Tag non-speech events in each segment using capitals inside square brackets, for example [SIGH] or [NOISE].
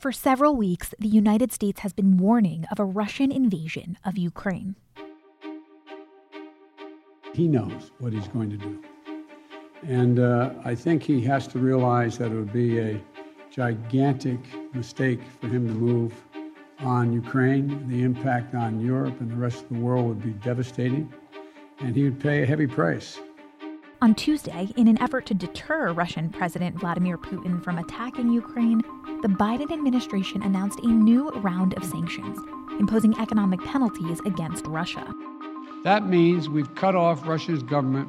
For several weeks, the United States has been warning of a Russian invasion of Ukraine. He knows what he's going to do. And uh, I think he has to realize that it would be a gigantic mistake for him to move on Ukraine. The impact on Europe and the rest of the world would be devastating, and he would pay a heavy price. On Tuesday, in an effort to deter Russian President Vladimir Putin from attacking Ukraine, the Biden administration announced a new round of sanctions, imposing economic penalties against Russia. That means we've cut off Russia's government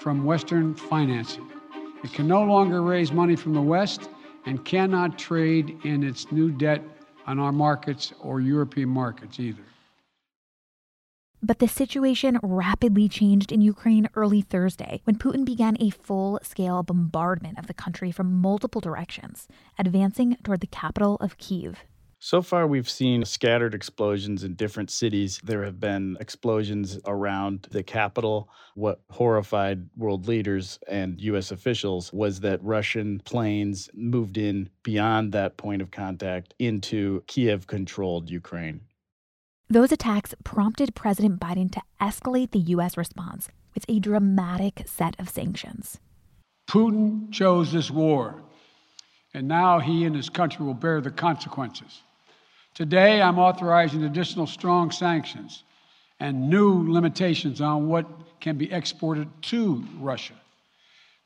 from Western financing. It can no longer raise money from the West and cannot trade in its new debt on our markets or European markets either. But the situation rapidly changed in Ukraine early Thursday when Putin began a full scale bombardment of the country from multiple directions, advancing toward the capital of Kiev. So far, we've seen scattered explosions in different cities. There have been explosions around the capital. What horrified world leaders and U.S. officials was that Russian planes moved in beyond that point of contact into Kiev controlled Ukraine. Those attacks prompted President Biden to escalate the U.S. response with a dramatic set of sanctions. Putin chose this war, and now he and his country will bear the consequences. Today, I'm authorizing additional strong sanctions and new limitations on what can be exported to Russia.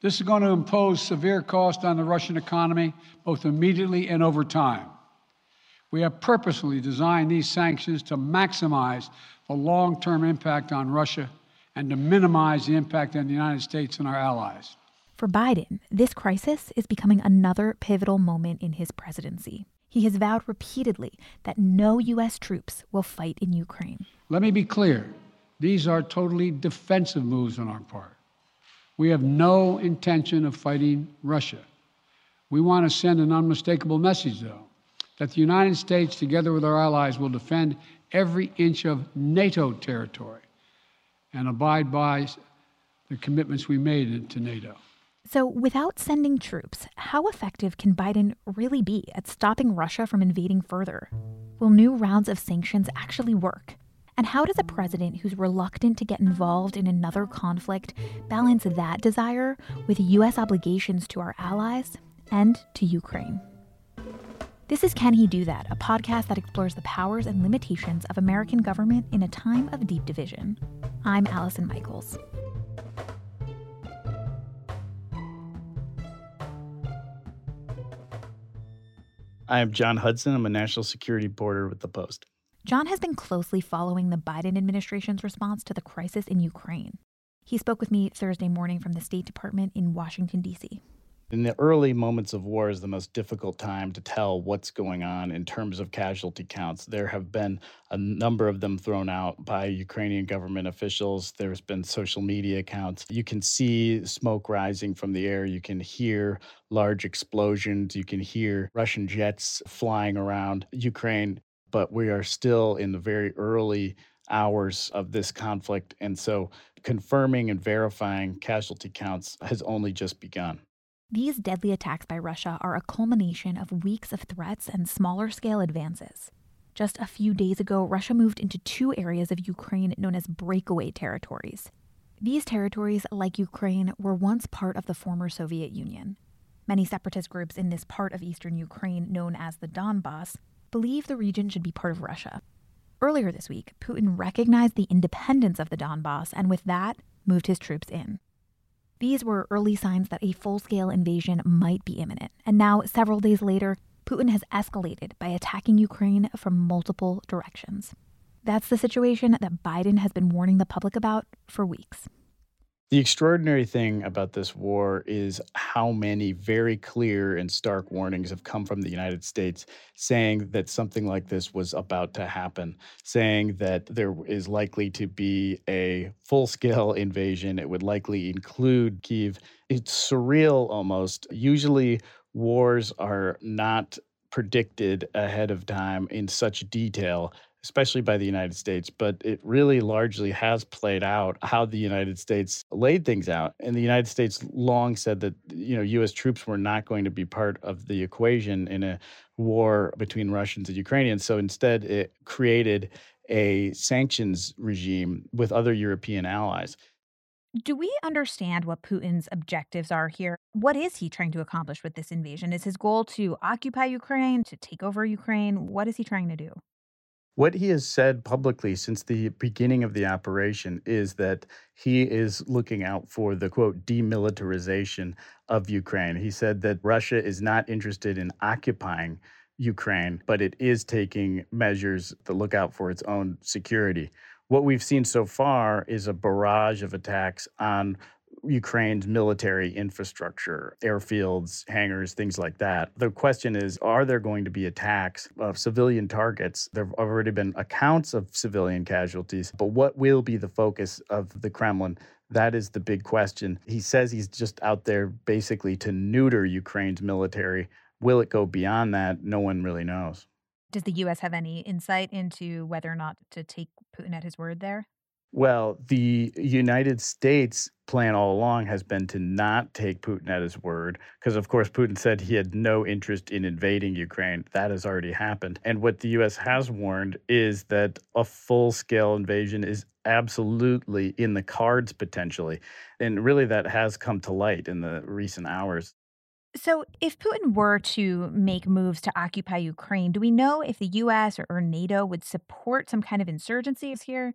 This is going to impose severe cost on the Russian economy, both immediately and over time. We have purposely designed these sanctions to maximize the long term impact on Russia and to minimize the impact on the United States and our allies. For Biden, this crisis is becoming another pivotal moment in his presidency. He has vowed repeatedly that no U.S. troops will fight in Ukraine. Let me be clear these are totally defensive moves on our part. We have no intention of fighting Russia. We want to send an unmistakable message, though that the United States, together with our allies, will defend every inch of NATO territory and abide by the commitments we made to NATO. So, without sending troops, how effective can Biden really be at stopping Russia from invading further? Will new rounds of sanctions actually work? And how does a president who's reluctant to get involved in another conflict balance that desire with U.S. obligations to our allies and to Ukraine? This is Can He Do That, a podcast that explores the powers and limitations of American government in a time of deep division. I'm Allison Michaels. I am John Hudson. I'm a national security reporter with The Post. John has been closely following the Biden administration's response to the crisis in Ukraine. He spoke with me Thursday morning from the State Department in Washington, D.C in the early moments of war is the most difficult time to tell what's going on in terms of casualty counts. There have been a number of them thrown out by Ukrainian government officials. There's been social media accounts. You can see smoke rising from the air. You can hear large explosions. You can hear Russian jets flying around Ukraine. But we are still in the very early hours of this conflict. And so confirming and verifying casualty counts has only just begun. These deadly attacks by Russia are a culmination of weeks of threats and smaller scale advances. Just a few days ago, Russia moved into two areas of Ukraine known as breakaway territories. These territories, like Ukraine, were once part of the former Soviet Union. Many separatist groups in this part of eastern Ukraine, known as the Donbass, believe the region should be part of Russia. Earlier this week, Putin recognized the independence of the Donbass and, with that, moved his troops in. These were early signs that a full scale invasion might be imminent. And now, several days later, Putin has escalated by attacking Ukraine from multiple directions. That's the situation that Biden has been warning the public about for weeks. The extraordinary thing about this war is how many very clear and stark warnings have come from the United States saying that something like this was about to happen, saying that there is likely to be a full scale [LAUGHS] invasion. It would likely include Kiev. It's surreal almost. Usually, wars are not predicted ahead of time in such detail especially by the United States, but it really largely has played out how the United States laid things out. And the United States long said that you know US troops were not going to be part of the equation in a war between Russians and Ukrainians. So instead it created a sanctions regime with other European allies. Do we understand what Putin's objectives are here? What is he trying to accomplish with this invasion? Is his goal to occupy Ukraine, to take over Ukraine? What is he trying to do? What he has said publicly since the beginning of the operation is that he is looking out for the quote demilitarization of Ukraine. He said that Russia is not interested in occupying Ukraine, but it is taking measures to look out for its own security. What we've seen so far is a barrage of attacks on Ukraine's military infrastructure, airfields, hangars, things like that. The question is are there going to be attacks of civilian targets? There have already been accounts of civilian casualties, but what will be the focus of the Kremlin? That is the big question. He says he's just out there basically to neuter Ukraine's military. Will it go beyond that? No one really knows. Does the U.S. have any insight into whether or not to take Putin at his word there? Well, the United States plan all along has been to not take Putin at his word, because of course Putin said he had no interest in invading Ukraine. That has already happened. And what the US has warned is that a full scale invasion is absolutely in the cards potentially. And really, that has come to light in the recent hours. So, if Putin were to make moves to occupy Ukraine, do we know if the US or, or NATO would support some kind of insurgencies here?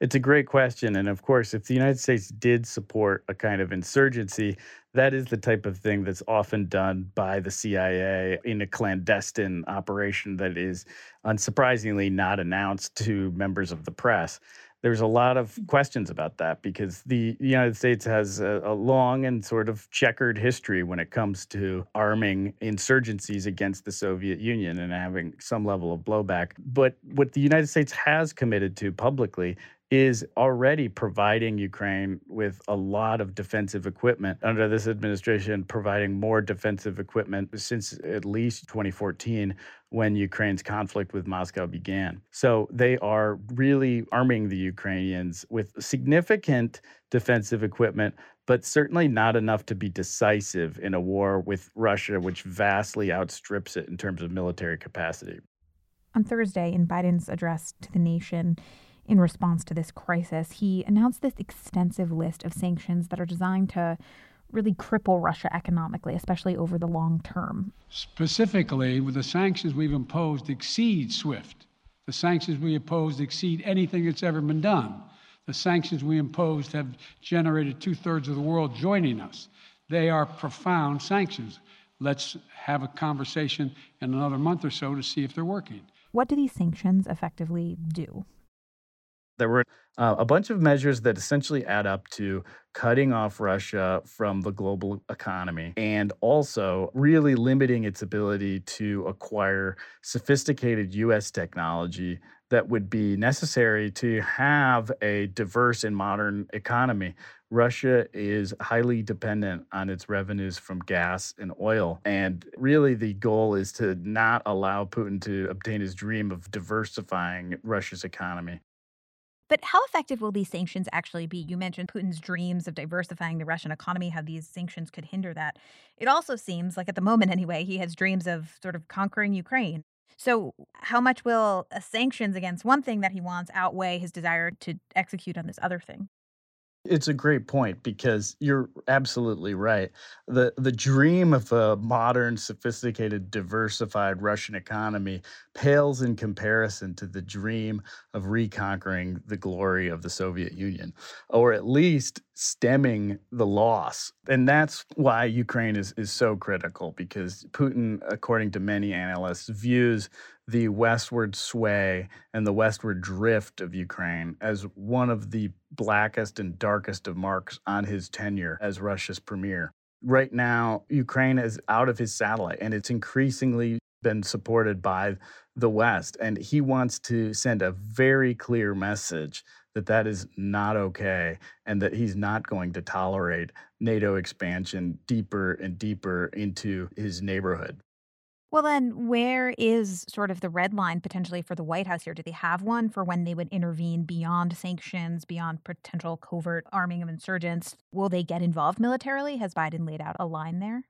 It's a great question. And of course, if the United States did support a kind of insurgency, that is the type of thing that's often done by the CIA in a clandestine operation that is unsurprisingly not announced to members of the press there's a lot of mm. questions about that because the United States has a, a, long and sort of checkered history when it comes to arming insurgencies against the Soviet Union and having some level of blowback. But what the United States has committed to publicly is already providing Ukraine with a lot of defensive equipment under this administration, providing more defensive equipment since at least 2014 when Ukraine's conflict with Moscow began. So they are really arming the Ukrainians with significant defensive equipment, but certainly not enough to be decisive in a war with Russia, which vastly outstrips it in terms of military capacity. On Thursday, in Biden's address to the nation, in response to this crisis, he announced this extensive list of sanctions that are designed to really cripple Russia economically, especially over the long term. Specifically, the sanctions we've imposed exceed SWIFT. The sanctions we imposed exceed anything that's ever been done. The sanctions we imposed have generated two thirds of the world joining us. They are profound sanctions. Let's have a conversation in another month or so to see if they're working. What do these sanctions effectively do? There were uh, a bunch of measures that essentially add up to cutting off Russia from the global economy and also really limiting its ability to acquire sophisticated US technology that would be necessary to have a diverse and modern economy. Russia is highly dependent on its revenues from gas and oil. And really, the goal is to not allow Putin to obtain his dream of diversifying Russia's economy. But how effective will these sanctions actually be? You mentioned Putin's dreams of diversifying the Russian economy, how these sanctions could hinder that. It also seems like, at the moment anyway, he has dreams of sort of conquering Ukraine. So, how much will uh, sanctions against one thing that he wants outweigh his desire to execute on this other thing? It's a great point because you're absolutely right. The the dream of a modern, sophisticated, diversified Russian economy pales in comparison to the dream of reconquering the glory of the Soviet Union, or at least stemming the loss. And that's why Ukraine is, is so critical because Putin, according to many analysts, views the westward sway and the westward drift of Ukraine as one of the blackest and darkest of marks on his tenure as Russia's premier. Right now, Ukraine is out of his satellite and it's increasingly been supported by the West. And he wants to send a very clear message that that is not okay and that he's not going to tolerate NATO expansion deeper and deeper into his neighborhood. Well, then, where is sort of the red line potentially for the White House here? Do they have one for when they would intervene beyond sanctions, beyond potential covert arming of insurgents? Will they get involved militarily? Has Biden laid out a line there?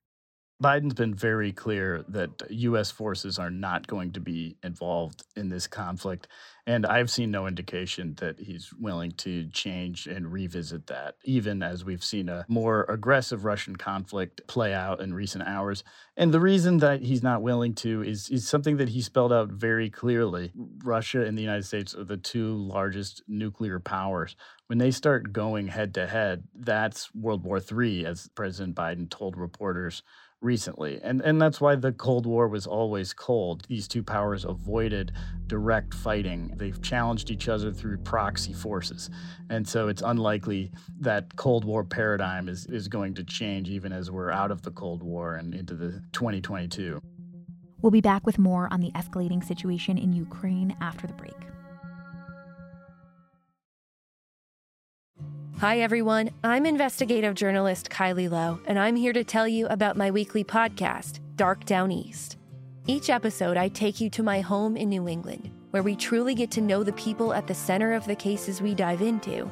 Biden's been very clear that U.S. forces are not going to be involved in this conflict. And I've seen no indication that he's willing to change and revisit that, even as we've seen a more aggressive Russian conflict play out in recent hours. And the reason that he's not willing to is, is something that he spelled out very clearly. Russia and the United States are the two largest nuclear powers. When they start going head to head, that's World War III, as President Biden told reporters recently. And and that's why the Cold War was always cold. These two powers avoided direct fighting. They've challenged each other through proxy forces. And so it's unlikely that Cold War paradigm is, is going to change even as we're out of the Cold War and into the 2022. We'll be back with more on the escalating situation in Ukraine after the break. Hi, everyone. I'm investigative journalist Kylie Low, and I'm here to tell you about my weekly podcast, Dark Down East. Each episode, I take you to my home in New England, where we truly get to know the people at the center of the cases we dive into.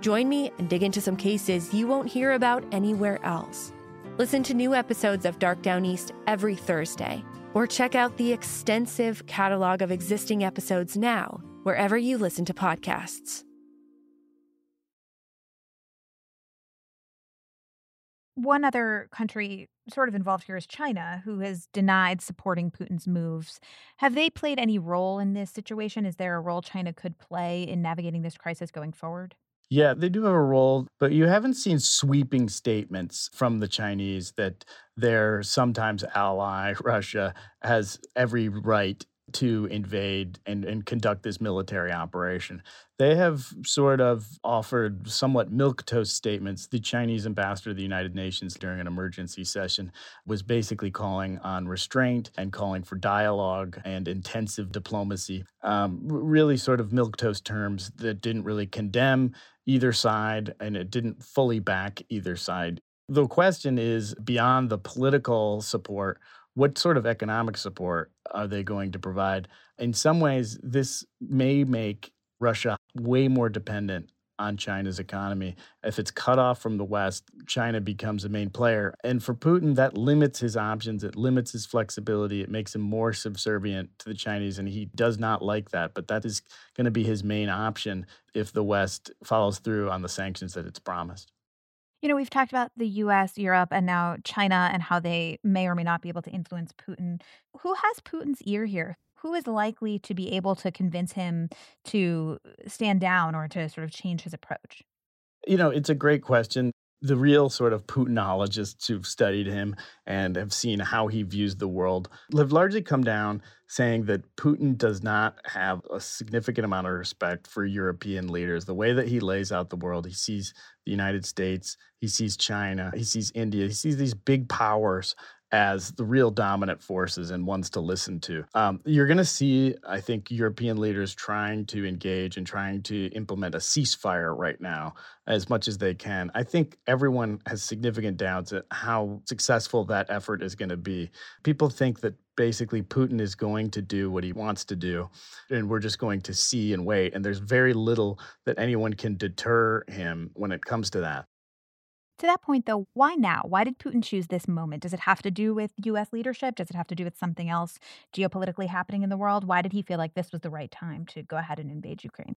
Join me and dig into some cases you won't hear about anywhere else. Listen to new episodes of Dark Down East every Thursday, or check out the extensive catalog of existing episodes now, wherever you listen to podcasts. One other country sort of involved here is China, who has denied supporting Putin's moves. Have they played any role in this situation? Is there a role China could play in navigating this crisis going forward? Yeah, they do have a role, but you haven't seen sweeping statements from the Chinese that their sometimes ally, [LAUGHS] Russia, has every right to invade and, and conduct this military operation. They have sort of offered somewhat milquetoast statements. The Chinese ambassador to the United Nations during an emergency session was basically calling on restraint and calling for dialogue and intensive diplomacy. Um, really, sort of milquetoast terms that didn't really condemn either side and it didn't fully back either side. The question is beyond the political support what sort of economic support are they going to provide? In some ways, this may make Russia way more dependent on China's economy. If it's cut off from the West, China becomes a main player. And for Putin, that limits his options, it limits his flexibility, it makes him more subservient to the Chinese. And he does not like that. But that is going to be his main option if the West follows through on the sanctions that it's promised. You know, we've talked about the US, Europe, and now China and how they may or may not be able to influence Putin. Who has Putin's ear here? Who is likely to be able to convince him to stand down or to sort of change his approach? You know, it's a great question the real sort of Putinologists who've studied him and have seen how he views the world have largely come down saying that Putin does not have a significant amount of respect for European leaders. The way that he lays out the world, he sees the United States, he sees China, he sees India, he sees these big powers as the real dominant forces and ones to listen to. Um, you're going to see, I think, European leaders trying to engage and trying to implement a ceasefire right now as much as they can. I think everyone has significant doubts at how successful that effort is going to be. People think that basically Putin is going to do what he wants to do, and we're just going to see and wait. And there's very little that anyone can deter him when it comes to that. To that point, though, why now? Why did Putin choose this moment? Does it have to do with U.S. leadership? Does it have to do with something else geopolitically happening in the world? Why did he feel like this was the right time to go ahead and invade Ukraine?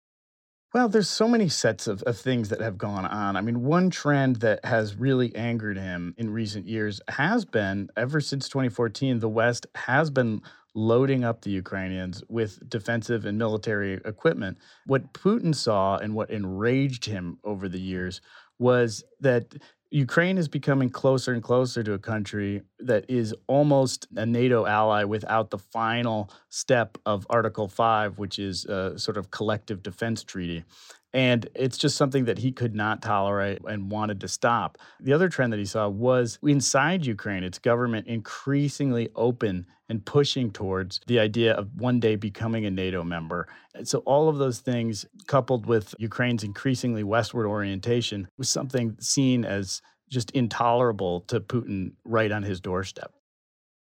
Well, there's so many sets of, of things that have gone on. I mean, one trend that has really angered him in recent years has been ever since 2014, the West has been loading up the Ukrainians with defensive and military equipment. What Putin saw and what enraged him over the years was that Ukraine is becoming closer and closer to a country that is almost a NATO ally without the final step of Article 5, which is a sort of collective defense treaty. And it's just something that he could not tolerate and wanted to stop. The other trend that he saw was inside Ukraine, its government increasingly open and pushing towards the idea of one day becoming a NATO member. And so, all of those things, coupled with Ukraine's increasingly westward orientation, was something seen as just intolerable to Putin right on his doorstep.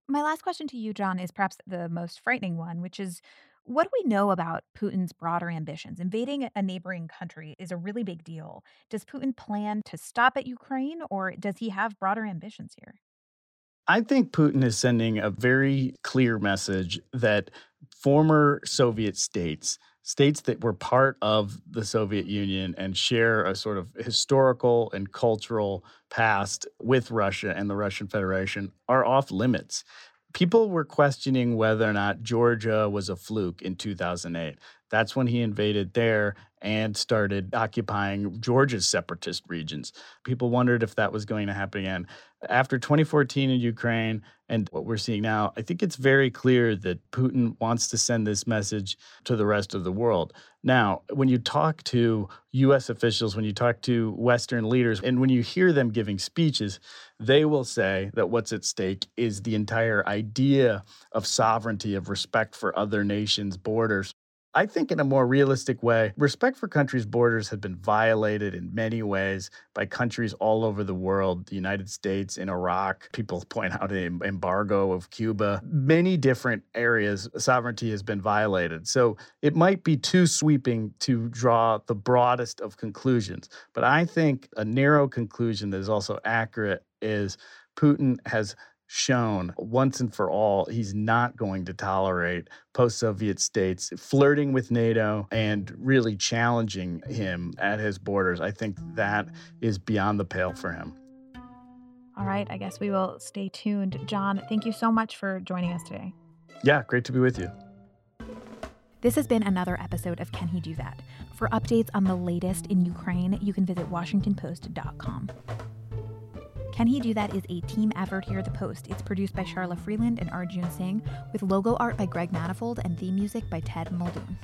My last question to you, John, is perhaps the most frightening one, which is what do we know about Putin's broader ambitions? Invading a neighboring country is a really big deal. Does Putin plan to stop at Ukraine, or does he have broader ambitions here? I think Putin is sending a very clear message that former Soviet states, states that were part of the Soviet Union and share a sort of historical and cultural past with Russia and the Russian Federation, are off limits people were questioning whether or not Georgia was a fluke in 2008. That's when he invaded there and started occupying Georgia's separatist regions. People wondered if that was going to happen again. After 2014 in Ukraine and what we're seeing now, I think it's very clear that Putin wants to send this message to the rest of the world. Now, when you talk to US officials, when you talk to Western leaders, and when you hear them giving speeches, they will say that what's at stake is the entire idea of sovereignty, of respect for other nations' borders. I think, in a more realistic way, respect for countries' borders has been violated in many ways by countries all over the world, the United States, in Iraq. People [LAUGHS] point out the embargo of Cuba. Many different areas, sovereignty has been violated. So it might be too sweeping to draw the broadest of conclusions. But I think a narrow conclusion that is also accurate is Putin has shown once and for all he's not going to tolerate post Soviet states flirting with NATO and really challenging him at his borders. I think that is beyond the pale for him. All right, I guess we will stay tuned. John, thank you so much for joining us today. Yeah, great to be with you. This has been another episode of Can He Do That? For updates on the latest in Ukraine, you can visit WashingtonPost.com. Can He Do That is a team effort here at The Post. It's produced by Charla Freeland and Arjun Singh, with logo art by Greg Manifold and theme music by Ted Muldoon.